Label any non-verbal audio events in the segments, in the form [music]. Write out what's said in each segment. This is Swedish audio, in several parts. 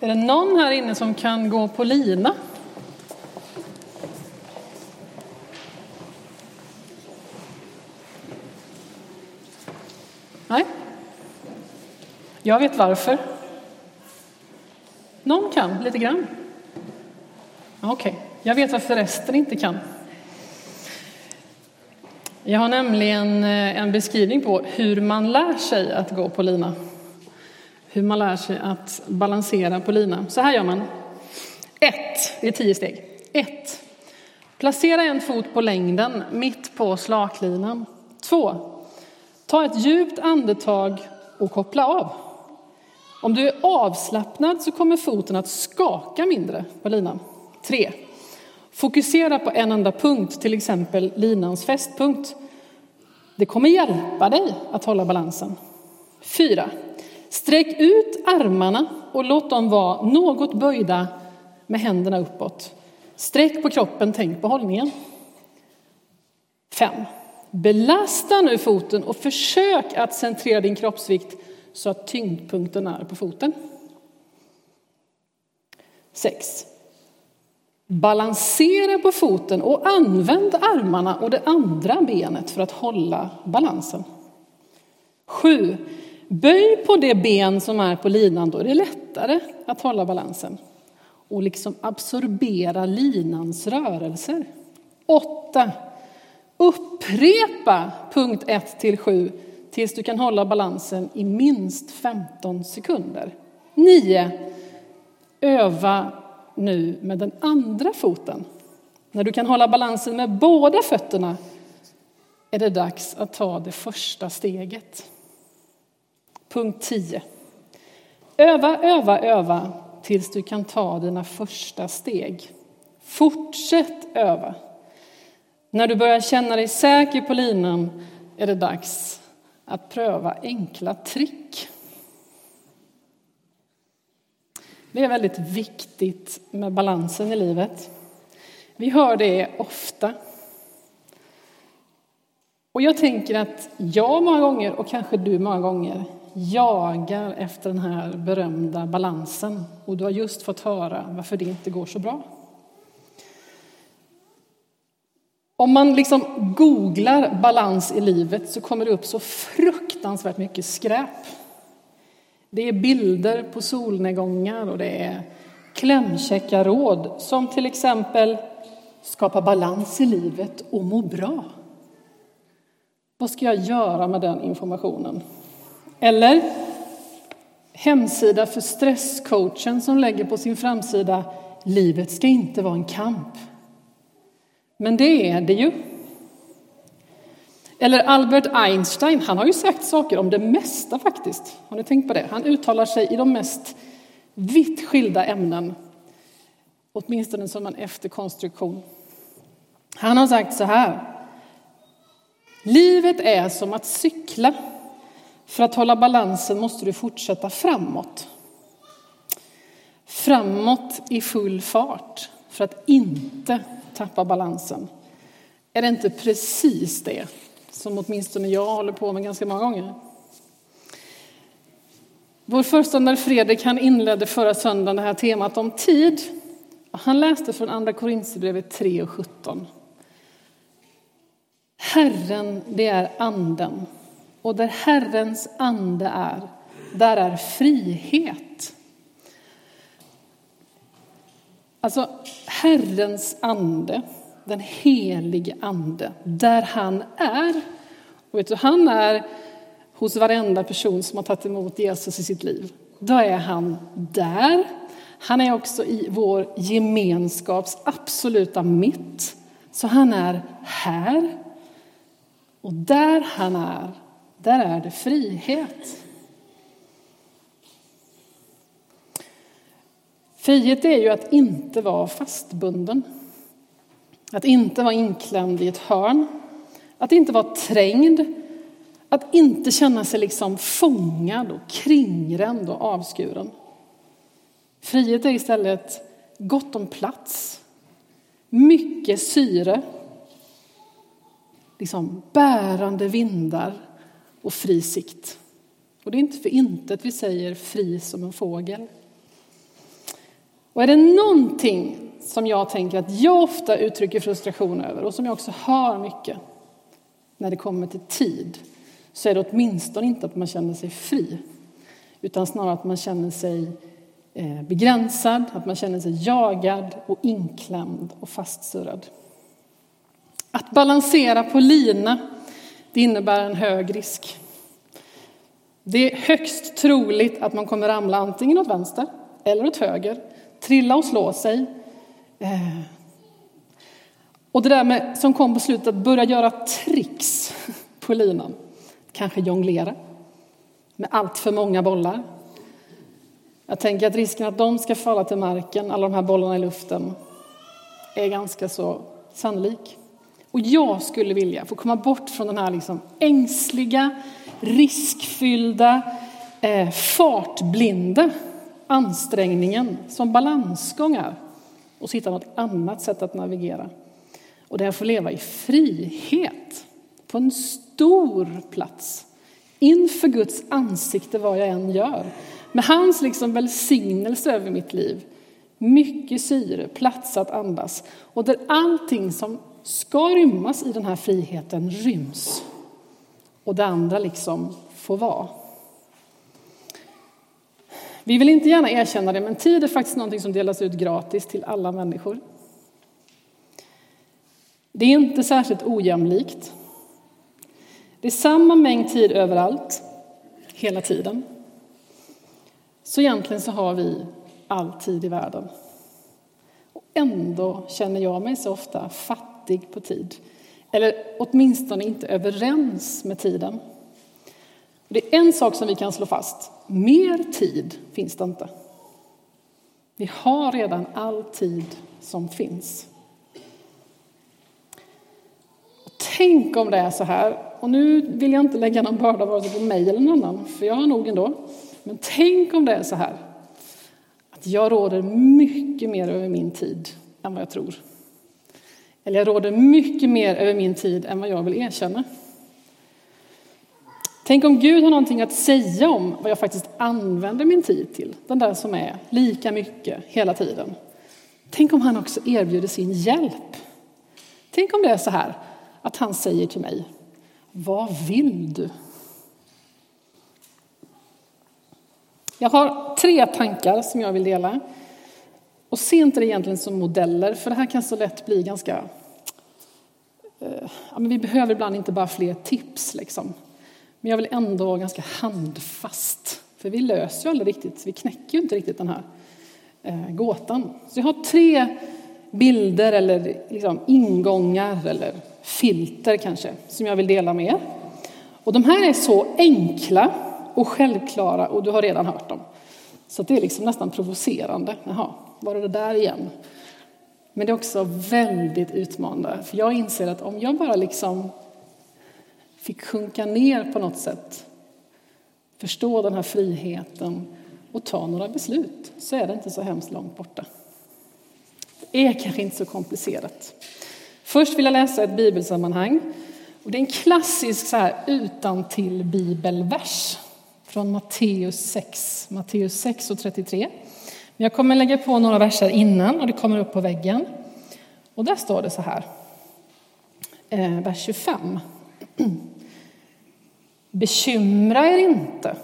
Är det någon här inne som kan gå på lina? Nej? Jag vet varför. Någon kan, lite grann. Okej, okay. jag vet varför resten inte kan. Jag har nämligen eh, en beskrivning på hur man lär sig att gå på lina. Hur man lär sig att balansera på lina. Så här gör man. 1. Det är tio steg. 1. Placera en fot på längden mitt på slaklinan. 2. Ta ett djupt andetag och koppla av. Om du är avslappnad så kommer foten att skaka mindre på linan. 3. Fokusera på en enda punkt, till exempel linans fästpunkt. Det kommer hjälpa dig att hålla balansen. 4. Sträck ut armarna och låt dem vara något böjda med händerna uppåt. Sträck på kroppen, tänk på hållningen. 5. Belasta nu foten och försök att centrera din kroppsvikt så att tyngdpunkten är på foten. 6. Balansera på foten och använd armarna och det andra benet för att hålla balansen. 7. Böj på det ben som är på linan, då är det lättare att hålla balansen. Och liksom absorbera linans rörelser. 8. Upprepa punkt 1 till 7 tills du kan hålla balansen i minst 15 sekunder. 9. Öva nu med den andra foten. När du kan hålla balansen med båda fötterna är det dags att ta det första steget. Punkt 10. Öva, öva, öva tills du kan ta dina första steg. Fortsätt öva. När du börjar känna dig säker på linan är det dags att pröva enkla trick. Det är väldigt viktigt med balansen i livet. Vi hör det ofta. Och jag tänker att jag många gånger, och kanske du många gånger, jagar efter den här berömda balansen. Och du har just fått höra varför det inte går så bra. Om man liksom googlar balans i livet så kommer det upp så fruktansvärt mycket skräp. Det är bilder på solnedgångar och det är klämkäcka råd som till exempel skapa balans i livet och må bra. Vad ska jag göra med den informationen? Eller hemsida för stresscoachen som lägger på sin framsida Livet ska inte vara en kamp. Men det är det ju. Eller Albert Einstein, han har ju sagt saker om det mesta faktiskt. Har ni tänkt på det? Han uttalar sig i de mest vitt skilda ämnen. Åtminstone som en efterkonstruktion. Han har sagt så här. Livet är som att cykla. För att hålla balansen måste du fortsätta framåt. Framåt i full fart för att inte tappa balansen. Är det inte precis det som åtminstone jag håller på med ganska många gånger? Vår föreståndare Fredrik han inledde förra söndagen det här temat om tid. Han läste från Andra Korinthierbrevet 3 och 17. Herren, det är anden. Och där Herrens ande är, där är frihet. Alltså, Herrens ande, den helige ande, där han är. Och vet du, han är hos varenda person som har tagit emot Jesus i sitt liv. Då är han där. Han är också i vår gemenskaps absoluta mitt. Så han är här. Och där han är, där är det frihet. Frihet är ju att inte vara fastbunden. Att inte vara inklämd i ett hörn. Att inte vara trängd. Att inte känna sig liksom fångad och kringränd och avskuren. Frihet är istället gott om plats, mycket syre, liksom bärande vindar och fri sikt. Och det är inte för intet vi säger fri som en fågel. Och är det någonting som jag tänker att jag ofta uttrycker frustration över och som jag också hör mycket när det kommer till tid så är det åtminstone inte att man känner sig fri utan snarare att man känner sig eh, begränsad, att man känner sig jagad och inklämd och fastsurrad. Att balansera på lina det innebär en hög risk. Det är högst troligt att man kommer ramla antingen åt vänster eller åt höger, trilla och slå sig. Eh. Och det där med, som kom på slutet, att börja göra tricks på linan, kanske jonglera med allt för många bollar. Jag tänker att risken att de ska falla till marken, alla de här bollarna i luften, är ganska så sannolik. Och jag skulle vilja få komma bort från den här liksom ängsliga, riskfyllda, eh, fartblinda ansträngningen som balansgång är och hitta något annat sätt att navigera. Och där jag får leva i frihet på en stor plats inför Guds ansikte vad jag än gör. Med hans liksom välsignelse över mitt liv. Mycket syre, plats att andas och där allting som ska rymmas i den här friheten ryms. Och det andra liksom får vara. Vi vill inte gärna erkänna det, men tid är faktiskt någonting som delas ut gratis till alla människor. Det är inte särskilt ojämlikt. Det är samma mängd tid överallt, hela tiden. Så egentligen så har vi all tid i världen. Och ändå känner jag mig så ofta fattig på tid. Eller åtminstone inte överens med tiden. Det är en sak som vi kan slå fast. Mer tid finns det inte. Vi har redan all tid som finns. Tänk om det är så här, och nu vill jag inte lägga någon börda vare sig på mig eller någon annan, för jag har nog ändå. Men tänk om det är så här, att jag råder mycket mer över min tid än vad jag tror. Eller jag råder mycket mer över min tid än vad jag vill erkänna. Tänk om Gud har någonting att säga om vad jag faktiskt använder min tid till, den där som är lika mycket hela tiden. Tänk om han också erbjuder sin hjälp. Tänk om det är så här att han säger till mig, vad vill du? Jag har tre tankar som jag vill dela. Och se inte det egentligen som modeller, för det här kan så lätt bli ganska... Eh, ja, men vi behöver ibland inte bara fler tips. Liksom. Men jag vill ändå vara ganska handfast. För vi löser ju aldrig riktigt, vi knäcker ju inte riktigt den här eh, gåtan. Så jag har tre bilder eller liksom ingångar eller filter kanske som jag vill dela med er. Och de här är så enkla och självklara och du har redan hört dem. Så det är liksom nästan provocerande. Jaha, var det det där igen? Men det är också väldigt utmanande. För jag inser att om jag bara liksom fick sjunka ner på något sätt, förstå den här friheten och ta några beslut, så är det inte så hemskt långt borta. Det är kanske inte så komplicerat. Först vill jag läsa ett bibelsammanhang. Och det är en klassisk så här, utan till bibelvers från Matteus 6, Matteus 6 och 33. Men jag kommer lägga på några verser innan och det kommer upp på väggen. Och där står det så här, eh, vers 25. [clears throat] Bekymra er inte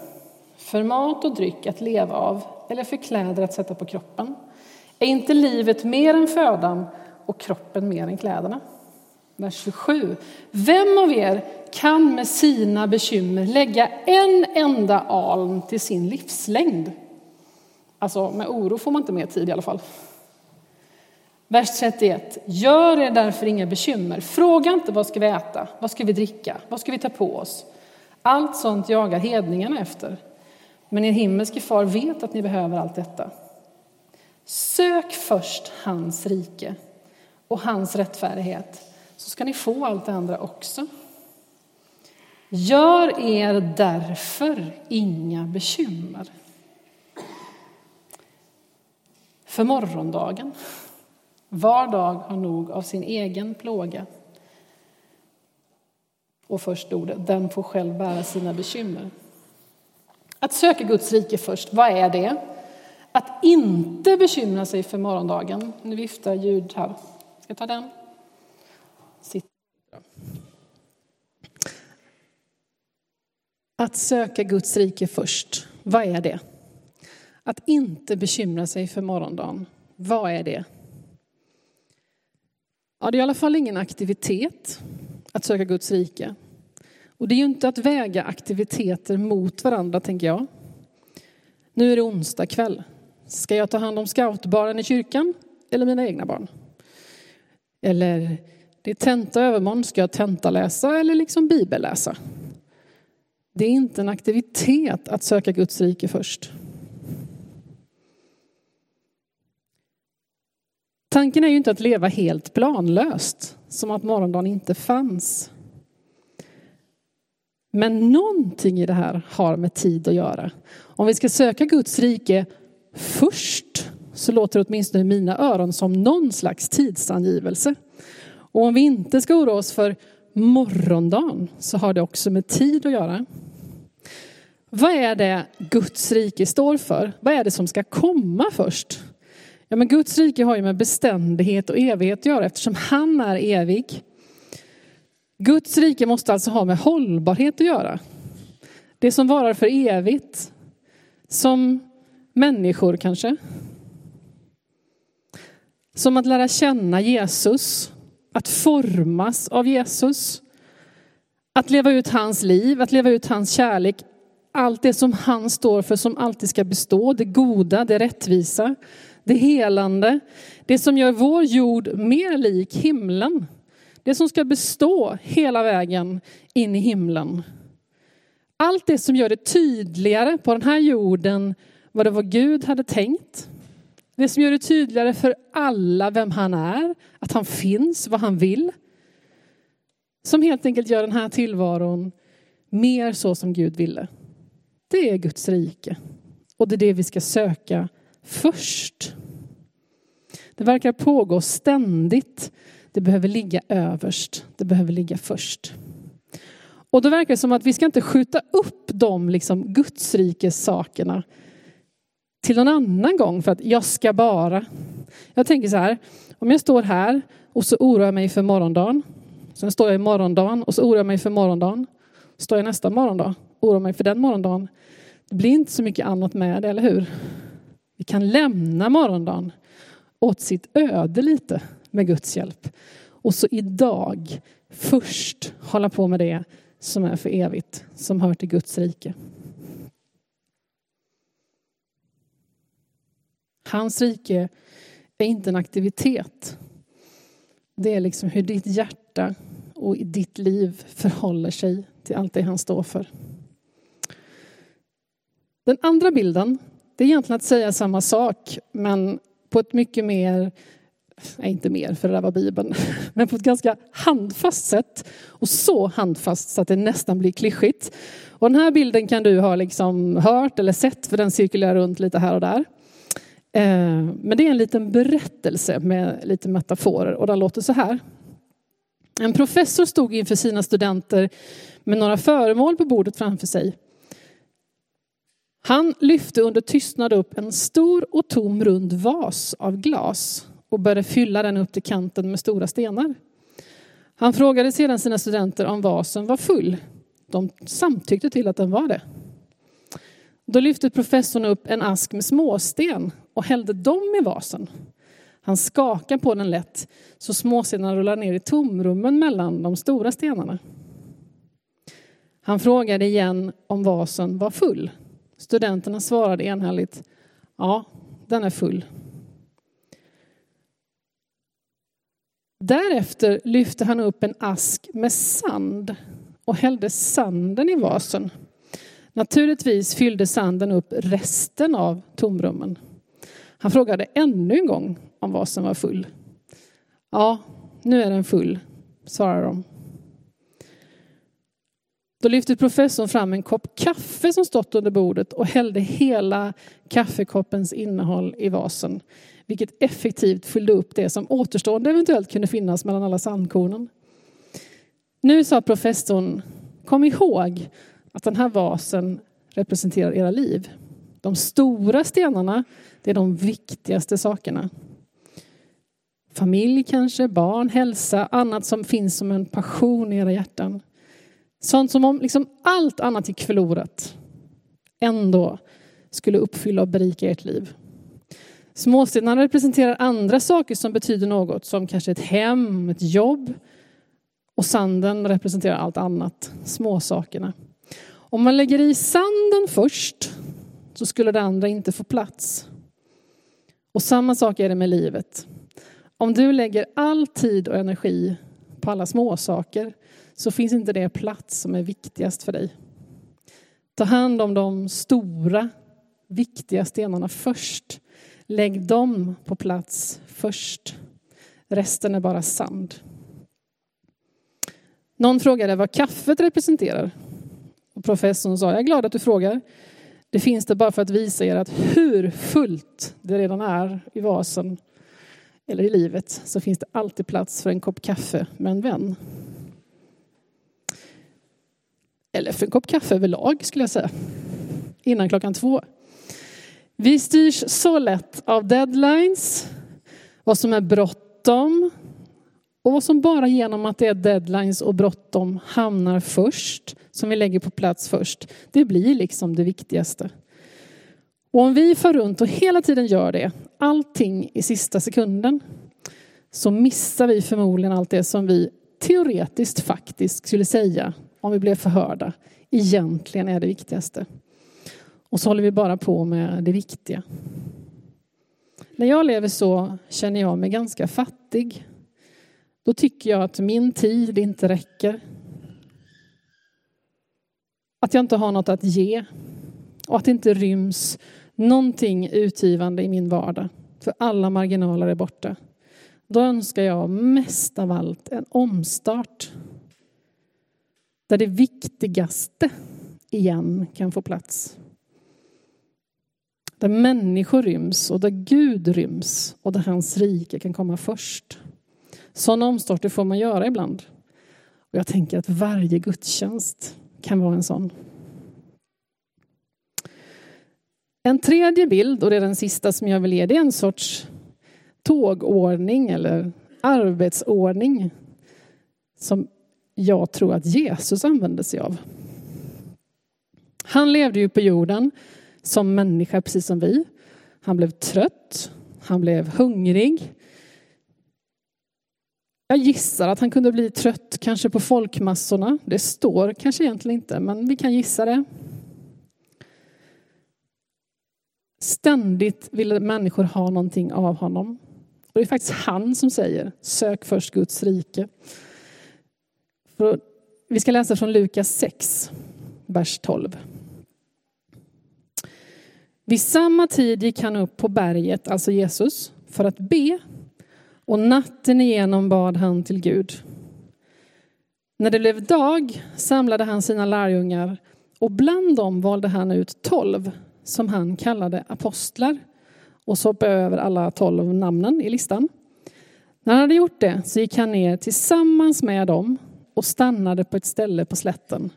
för mat och dryck att leva av eller för kläder att sätta på kroppen. Är inte livet mer än födan och kroppen mer än kläderna? Vers 27. Vem av er kan med sina bekymmer lägga en enda aln till sin livslängd? Alltså, med oro får man inte mer tid i alla fall. Vers 31. Gör er därför inga bekymmer. Fråga inte vad ska vi äta, vad ska vi dricka, vad ska vi ta på oss? Allt sånt jagar hedningarna efter. Men er himmelske far vet att ni behöver allt detta. Sök först hans rike och hans rättfärdighet så ska ni få allt det andra också. Gör er därför inga bekymmer. För morgondagen. Var dag har nog av sin egen plåga. Och först ordet, den får själv bära sina bekymmer. Att söka Guds rike först, vad är det? Att inte bekymra sig för morgondagen. Nu viftar ljud här. Ska jag ta den? Sitt. Att söka Guds rike först, vad är det? Att inte bekymra sig för morgondagen, vad är det? Ja, det är i alla fall ingen aktivitet att söka Guds rike. Och det är ju inte att väga aktiviteter mot varandra, tänker jag. Nu är det onsdag kväll. Ska jag ta hand om scoutbarnen i kyrkan eller mina egna barn? Eller det är tenta övermorgon, ska jag tentaläsa eller liksom bibelläsa? Det är inte en aktivitet att söka Guds rike först. Tanken är ju inte att leva helt planlöst, som att morgondagen inte fanns. Men någonting i det här har med tid att göra. Om vi ska söka Guds rike först så låter det åtminstone i mina öron som någon slags tidsangivelse. Och om vi inte ska oroa oss för morgondagen så har det också med tid att göra. Vad är det Guds rike står för? Vad är det som ska komma först? Ja, men Guds rike har ju med beständighet och evighet att göra eftersom han är evig. Guds rike måste alltså ha med hållbarhet att göra. Det som varar för evigt. Som människor kanske. Som att lära känna Jesus, att formas av Jesus. Att leva ut hans liv, att leva ut hans kärlek. Allt det som han står för som alltid ska bestå, det goda, det rättvisa, det helande. Det som gör vår jord mer lik himlen. Det som ska bestå hela vägen in i himlen. Allt det som gör det tydligare på den här jorden vad det var Gud hade tänkt. Det som gör det tydligare för alla vem han är, att han finns, vad han vill. Som helt enkelt gör den här tillvaron mer så som Gud ville. Det är Guds rike. Och det är det vi ska söka först. Det verkar pågå ständigt. Det behöver ligga överst. Det behöver ligga först. Och då verkar det som att vi ska inte skjuta upp de liksom Gudsrikes sakerna till någon annan gång för att jag ska bara. Jag tänker så här, om jag står här och så oroar jag mig för morgondagen. Sen står jag i morgondagen och så oroar jag mig för morgondagen. Står jag nästa morgondag och oroar mig för den morgondagen. Det blir inte så mycket annat med det, eller hur? Vi kan lämna morgondagen åt sitt öde lite med Guds hjälp. Och så idag först hålla på med det som är för evigt, som hör till Guds rike. Hans rike är inte en aktivitet. Det är liksom hur ditt hjärta och ditt liv förhåller sig till allt det han står för. Den andra bilden, det är egentligen att säga samma sak, men på ett mycket mer, nej inte mer för det där var Bibeln, [laughs] men på ett ganska handfast sätt. Och så handfast så att det nästan blir klyschigt. Och den här bilden kan du ha liksom hört eller sett för den cirkulerar runt lite här och där. Eh, men det är en liten berättelse med lite metaforer och den låter så här. En professor stod inför sina studenter med några föremål på bordet framför sig. Han lyfte under tystnad upp en stor och tom rund vas av glas och började fylla den upp till kanten med stora stenar. Han frågade sedan sina studenter om vasen var full. De samtyckte till att den var det. Då lyfte professorn upp en ask med småsten och hällde dem i vasen. Han skakade på den lätt så småstenarna rullade ner i tomrummen mellan de stora stenarna. Han frågade igen om vasen var full. Studenterna svarade enhälligt ja, den är full. Därefter lyfte han upp en ask med sand och hällde sanden i vasen. Naturligtvis fyllde sanden upp resten av tomrummen. Han frågade ännu en gång om vasen var full. Ja, nu är den full, svarade de. Då lyfte professorn fram en kopp kaffe som stått under bordet och hällde hela kaffekoppens innehåll i vasen. Vilket effektivt fyllde upp det som återstående eventuellt kunde finnas mellan alla sandkornen. Nu sa professorn, kom ihåg att den här vasen representerar era liv. De stora stenarna, det är de viktigaste sakerna. Familj kanske, barn, hälsa, annat som finns som en passion i era hjärtan. Sånt som om liksom allt annat gick förlorat ändå skulle uppfylla och berika ert liv. Småstenarna representerar andra saker som betyder något, som kanske ett hem, ett jobb. Och sanden representerar allt annat, småsakerna. Om man lägger i sanden först så skulle det andra inte få plats. Och samma sak är det med livet. Om du lägger all tid och energi på alla småsaker så finns inte det plats som är viktigast för dig. Ta hand om de stora, viktiga stenarna först. Lägg dem på plats först. Resten är bara sand. Någon frågade vad kaffet representerar. Och professorn sa, jag är glad att du frågar. Det finns det bara för att visa er att hur fullt det redan är i vasen eller i livet så finns det alltid plats för en kopp kaffe med en vän. Eller för en kopp kaffe överlag skulle jag säga. Innan klockan två. Vi styrs så lätt av deadlines, vad som är bråttom och vad som bara genom att det är deadlines och bråttom hamnar först, som vi lägger på plats först, det blir liksom det viktigaste. Och om vi far runt och hela tiden gör det, allting i sista sekunden, så missar vi förmodligen allt det som vi teoretiskt faktiskt skulle säga om vi blev förhörda, egentligen är det viktigaste. Och så håller vi bara på med det viktiga. När jag lever så känner jag mig ganska fattig. Då tycker jag att min tid inte räcker. Att jag inte har något att ge och att det inte ryms någonting utgivande i min vardag. För alla marginaler är borta. Då önskar jag mest av allt en omstart. Där det viktigaste igen kan få plats. Där människor ryms och där Gud ryms och där hans rike kan komma först. Sådana omstarter får man göra ibland. Och jag tänker att varje gudstjänst kan vara en sån. En tredje bild, och det är den sista som jag vill ge, det är en sorts tågordning eller arbetsordning som jag tror att Jesus använde sig av. Han levde ju på jorden som människa precis som vi. Han blev trött, han blev hungrig. Jag gissar att han kunde bli trött kanske på folkmassorna. Det står kanske egentligen inte, men vi kan gissa det. Ständigt ville människor ha någonting av honom. Och det är faktiskt han som säger sök först Guds rike. Vi ska läsa från Lukas 6, vers 12. Vid samma tid gick han upp på berget, alltså Jesus, för att be och natten igenom bad han till Gud. När det blev dag samlade han sina lärjungar och bland dem valde han ut tolv som han kallade apostlar och så hoppade över alla tolv namnen i listan. När han hade gjort det så gick han ner tillsammans med dem och stannade på ett ställe på slätten.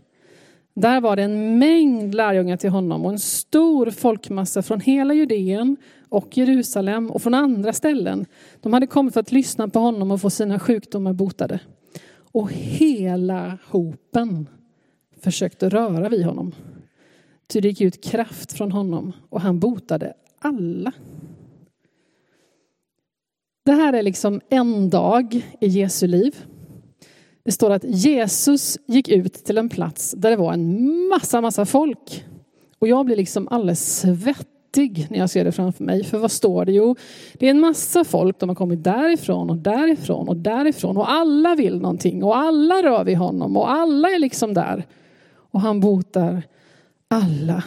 Där var det en mängd lärjungar till honom och en stor folkmassa från hela Judeen och Jerusalem och från andra ställen. De hade kommit för att lyssna på honom och få sina sjukdomar botade. Och hela hopen försökte röra vid honom. Ty det gick ut kraft från honom och han botade alla. Det här är liksom en dag i Jesu liv. Det står att Jesus gick ut till en plats där det var en massa, massa folk. Och jag blir liksom alldeles svettig när jag ser det framför mig. För vad står det? Jo, det är en massa folk. De har kommit därifrån och därifrån och därifrån. Och alla vill någonting och alla rör vid honom och alla är liksom där. Och han botar alla.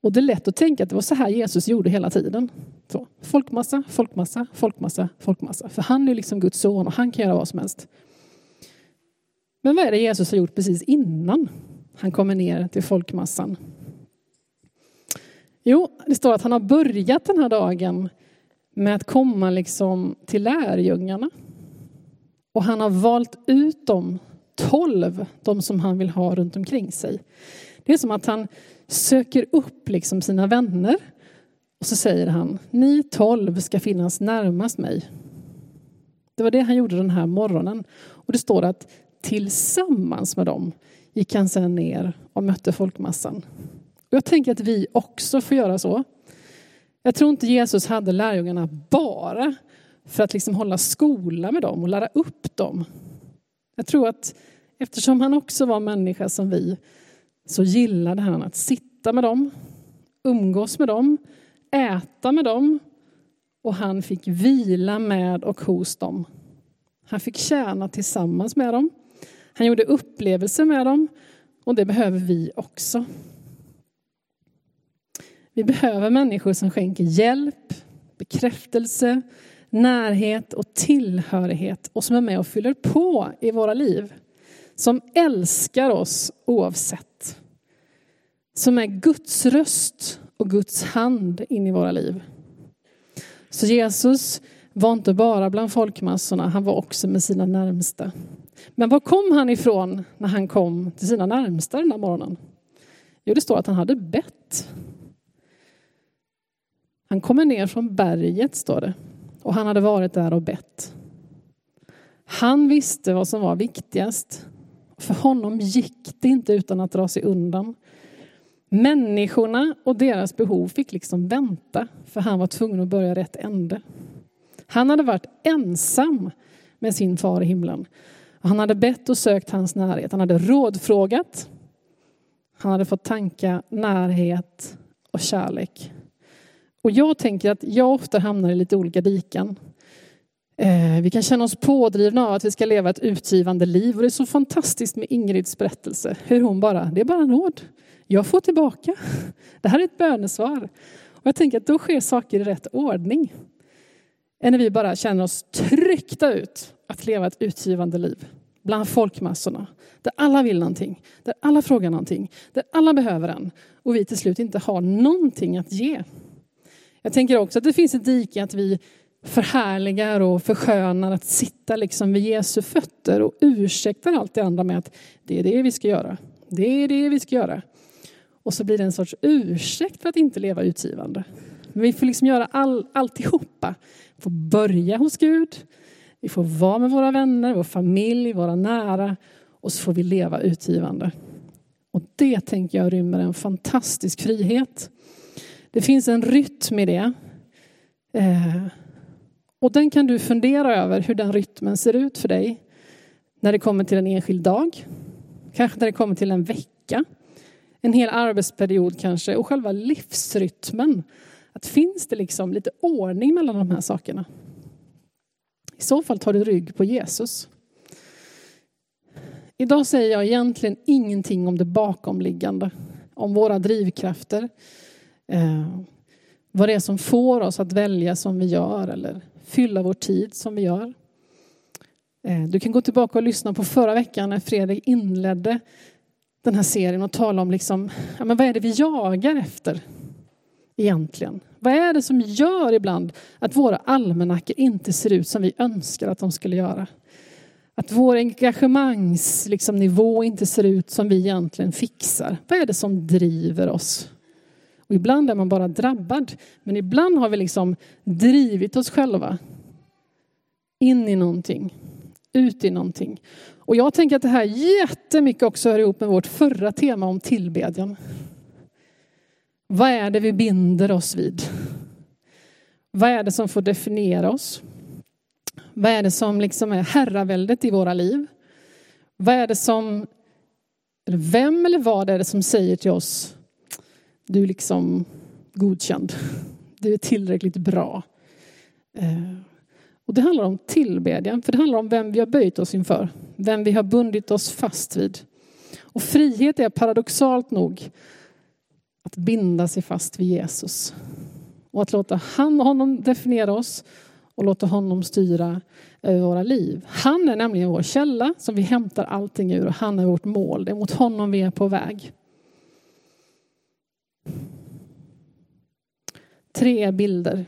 Och det är lätt att tänka att det var så här Jesus gjorde hela tiden. Så, folkmassa, folkmassa, folkmassa, folkmassa. För han är liksom Guds son och han kan göra vad som helst. Men vad är det Jesus har gjort precis innan han kommer ner till folkmassan? Jo, det står att han har börjat den här dagen med att komma liksom till lärjungarna. Och han har valt ut dem, tolv, de som han vill ha runt omkring sig. Det är som att han söker upp liksom sina vänner och så säger han, ni tolv ska finnas närmast mig. Det var det han gjorde den här morgonen. Och det står att tillsammans med dem gick han sedan ner och mötte folkmassan. Och jag tänker att vi också får göra så. Jag tror inte Jesus hade lärjungarna bara för att liksom hålla skola med dem och lära upp dem. Jag tror att eftersom han också var människa som vi så gillade han att sitta med dem, umgås med dem, äta med dem och han fick vila med och hos dem. Han fick tjäna tillsammans med dem. Han gjorde upplevelser med dem och det behöver vi också. Vi behöver människor som skänker hjälp, bekräftelse, närhet och tillhörighet och som är med och fyller på i våra liv. Som älskar oss oavsett. Som är Guds röst och Guds hand in i våra liv. Så Jesus var inte bara bland folkmassorna, han var också med sina närmsta. Men var kom han ifrån när han kom till sina närmsta den där morgonen? Jo, det står att han hade bett. Han kommer ner från berget, står det. Och han hade varit där och bett. Han visste vad som var viktigast. För honom gick det inte utan att dra sig undan. Människorna och deras behov fick liksom vänta, för han var tvungen att börja rätt ände. Han hade varit ensam med sin far i himlen. Han hade bett och sökt hans närhet. Han hade rådfrågat. Han hade fått tanka närhet och kärlek. Och jag tänker att jag ofta hamnar i lite olika diken. Eh, vi kan känna oss pådrivna av att vi ska leva ett utgivande liv. Och det är så fantastiskt med Ingrids berättelse. Hur hon bara, det är bara nåd. Jag får tillbaka. [laughs] Det här är ett bönesvar. Och jag tänker att då sker saker i rätt ordning. Än när vi bara känner oss tryckta ut att leva ett utgivande liv bland folkmassorna. Där alla vill någonting, där alla frågar någonting, där alla behöver en. Och vi till slut inte har någonting att ge. Jag tänker också att det finns ett dike att vi förhärligar och förskönar att sitta liksom vid Jesu fötter och ursäktar allt det andra med att det är det vi ska göra. Det är det vi ska göra. Och så blir det en sorts ursäkt för att inte leva utgivande. Men vi får liksom göra all, alltihopa. Vi får börja hos Gud, vi får vara med våra vänner, vår familj, våra nära och så får vi leva utgivande. Och det tänker jag rymmer en fantastisk frihet. Det finns en rytm i det. Eh, och den kan du fundera över hur den rytmen ser ut för dig när det kommer till en enskild dag. Kanske när det kommer till en vecka. En hel arbetsperiod kanske och själva livsrytmen. Att finns det liksom lite ordning mellan de här sakerna? I så fall tar du rygg på Jesus. Idag säger jag egentligen ingenting om det bakomliggande, om våra drivkrafter. Eh, vad det är som får oss att välja som vi gör eller fylla vår tid som vi gör. Eh, du kan gå tillbaka och lyssna på förra veckan när Fredrik inledde den här serien och tala om liksom, ja, men vad är det vi jagar efter egentligen? Vad är det som gör ibland att våra almanackor inte ser ut som vi önskar att de skulle göra? Att vår engagemangsnivå liksom, inte ser ut som vi egentligen fixar. Vad är det som driver oss? Och ibland är man bara drabbad, men ibland har vi liksom drivit oss själva in i någonting, ut i någonting. Och jag tänker att det här jättemycket också hör ihop med vårt förra tema om tillbedjan. Vad är det vi binder oss vid? Vad är det som får definiera oss? Vad är det som liksom är herraväldet i våra liv? Vad är det som, eller vem eller vad är det som säger till oss, du är liksom godkänd, du är tillräckligt bra. Eh, och det handlar om tillbedjan, för det handlar om vem vi har böjt oss inför, vem vi har bundit oss fast vid. Och frihet är paradoxalt nog att binda sig fast vid Jesus. Och att låta han, honom definiera oss och låta honom styra över våra liv. Han är nämligen vår källa som vi hämtar allting ur och han är vårt mål. Det är mot honom vi är på väg. Tre bilder.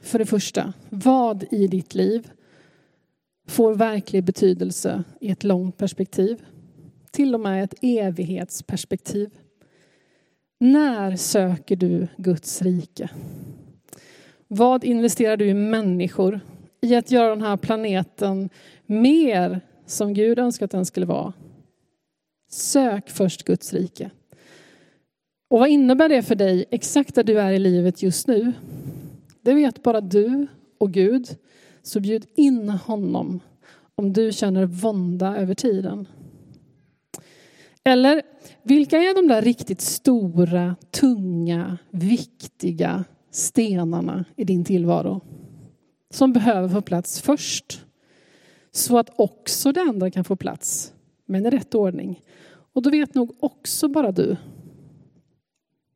För det första, vad i ditt liv får verklig betydelse i ett långt perspektiv? till och med ett evighetsperspektiv. När söker du Guds rike? Vad investerar du i människor? I att göra den här planeten mer som Gud önskar att den skulle vara? Sök först Guds rike. Och vad innebär det för dig exakt där du är i livet just nu? Det vet bara du och Gud. Så bjud in honom om du känner vånda över tiden. Eller vilka är de där riktigt stora, tunga, viktiga stenarna i din tillvaro? Som behöver få plats först. Så att också det andra kan få plats, men i rätt ordning. Och då vet nog också bara du.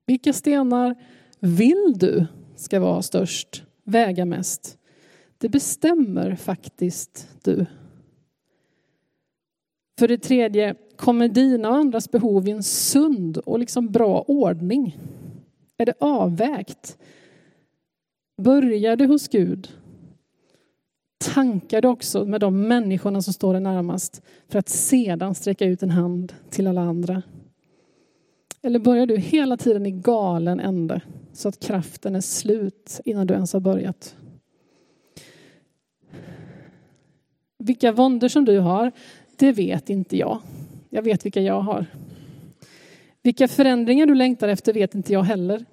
Vilka stenar vill du ska vara störst, väga mest? Det bestämmer faktiskt du. För det tredje, kommer dina och andras behov i en sund och liksom bra ordning? Är det avvägt? Börjar du hos Gud? Tankar du också med de människorna som står dig närmast för att sedan sträcka ut en hand till alla andra? Eller börjar du hela tiden i galen ände så att kraften är slut innan du ens har börjat? Vilka våndor som du har, det vet inte jag. Jag vet vilka jag har. Vilka förändringar du längtar efter vet inte jag heller.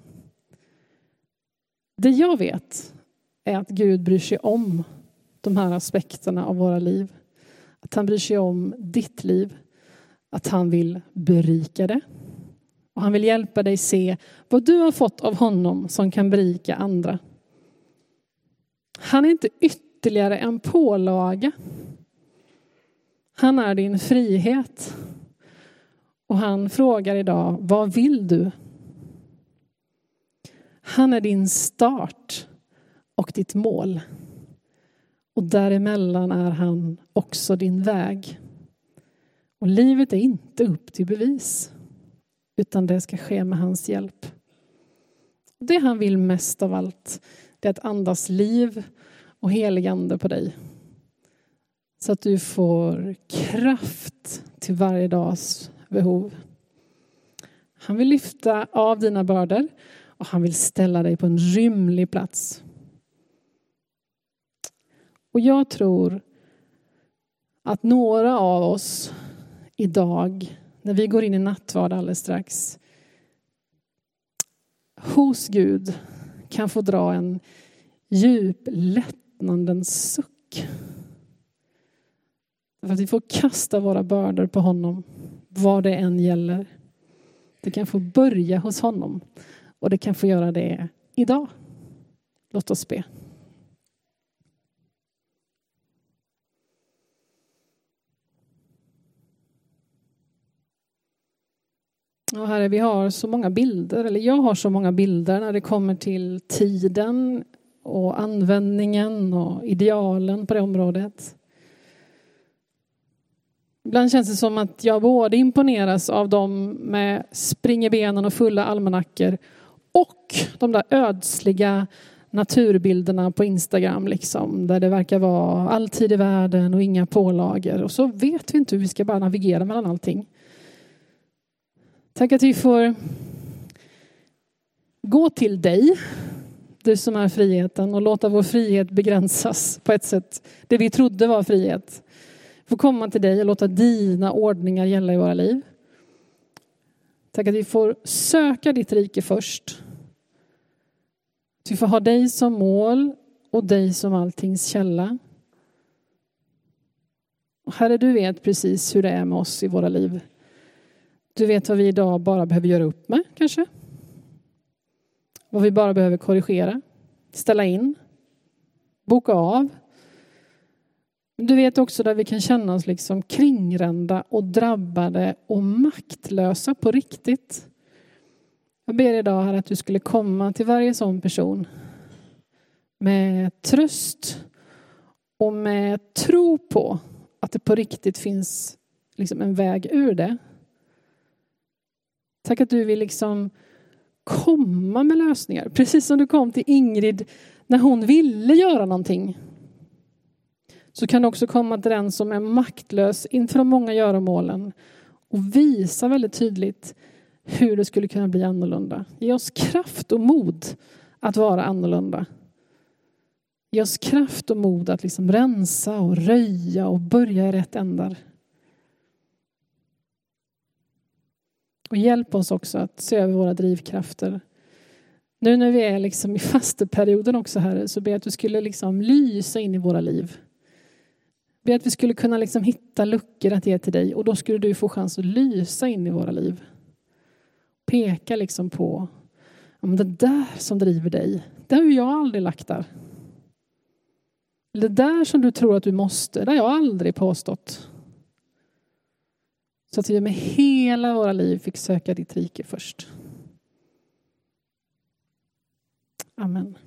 Det jag vet är att Gud bryr sig om de här aspekterna av våra liv. Att han bryr sig om ditt liv. Att han vill berika det. Och han vill hjälpa dig se vad du har fått av honom som kan berika andra. Han är inte ytterligare en pålaga. Han är din frihet. Och han frågar idag, vad vill du? Han är din start och ditt mål. Och däremellan är han också din väg. Och livet är inte upp till bevis, utan det ska ske med hans hjälp. Det han vill mest av allt, det är att andas liv och heligande på dig. Så att du får kraft till varje dags behov. Han vill lyfta av dina bördor och han vill ställa dig på en rymlig plats. Och jag tror att några av oss idag, när vi går in i nattvard alldeles strax, hos Gud kan få dra en djup lättnadens suck. För att vi får kasta våra bördor på honom, vad det än gäller. Det kan få börja hos honom och det kan få göra det idag. Låt oss be. och herre, vi har så många bilder, eller jag har så många bilder när det kommer till tiden och användningen och idealen på det området. Ibland känns det som att jag både imponeras av dem med springerbenen och fulla almanackor och de där ödsliga naturbilderna på Instagram liksom, där det verkar vara all tid i världen och inga pålagor. Och så vet vi inte hur vi ska bara navigera mellan allting. Tack att vi får gå till dig, du som är friheten, och låta vår frihet begränsas på ett sätt, det vi trodde var frihet. Få komma till dig och låta dina ordningar gälla i våra liv. Tack att vi får söka ditt rike först. Att vi får ha dig som mål och dig som alltings källa. herre, du vet precis hur det är med oss i våra liv. Du vet vad vi idag bara behöver göra upp med, kanske. Vad vi bara behöver korrigera, ställa in, boka av. Du vet också där vi kan känna oss liksom kringrända och drabbade och maktlösa på riktigt. Jag ber idag här att du skulle komma till varje sån person med tröst och med tro på att det på riktigt finns liksom en väg ur det. Tack att du vill liksom komma med lösningar. Precis som du kom till Ingrid när hon ville göra någonting. Så kan du också komma till den som är maktlös inför de många göromålen och visa väldigt tydligt hur det skulle kunna bli annorlunda. Ge oss kraft och mod att vara annorlunda. Ge oss kraft och mod att liksom rensa och röja och börja i rätt ändar. Och hjälp oss också att se över våra drivkrafter. Nu när vi är liksom i fasteperioden också här så ber jag att du skulle liksom lysa in i våra liv. Be att vi skulle kunna liksom hitta luckor att ge till dig och då skulle du få chans att lysa in i våra liv. Peka liksom på det där som driver dig, det har ju jag aldrig lagt där. Det där som du tror att du måste, det har jag aldrig påstått. Så att vi med hela våra liv fick söka ditt rike först. Amen.